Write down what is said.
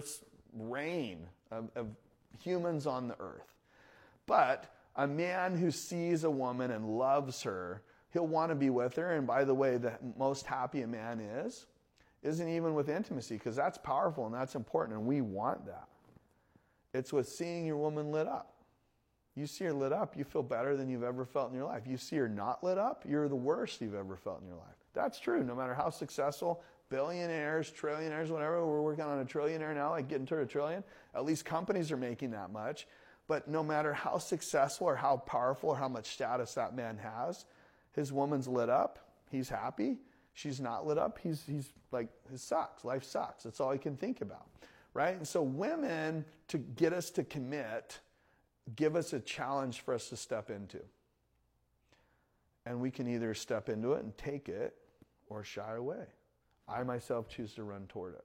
earth's reign of, of humans on the earth. But a man who sees a woman and loves her, he'll want to be with her. And by the way, the most happy a man is, isn't even with intimacy, because that's powerful and that's important, and we want that. It's with seeing your woman lit up. You see her lit up, you feel better than you've ever felt in your life. You see her not lit up, you're the worst you've ever felt in your life. That's true, no matter how successful, billionaires, trillionaires, whatever, we're working on a trillionaire now, like getting to a trillion. At least companies are making that much. But no matter how successful or how powerful or how much status that man has, his woman's lit up, he's happy. She's not lit up, he's, he's like, it sucks. Life sucks. That's all he can think about. Right? And so, women, to get us to commit, give us a challenge for us to step into. And we can either step into it and take it or shy away. I myself choose to run toward it.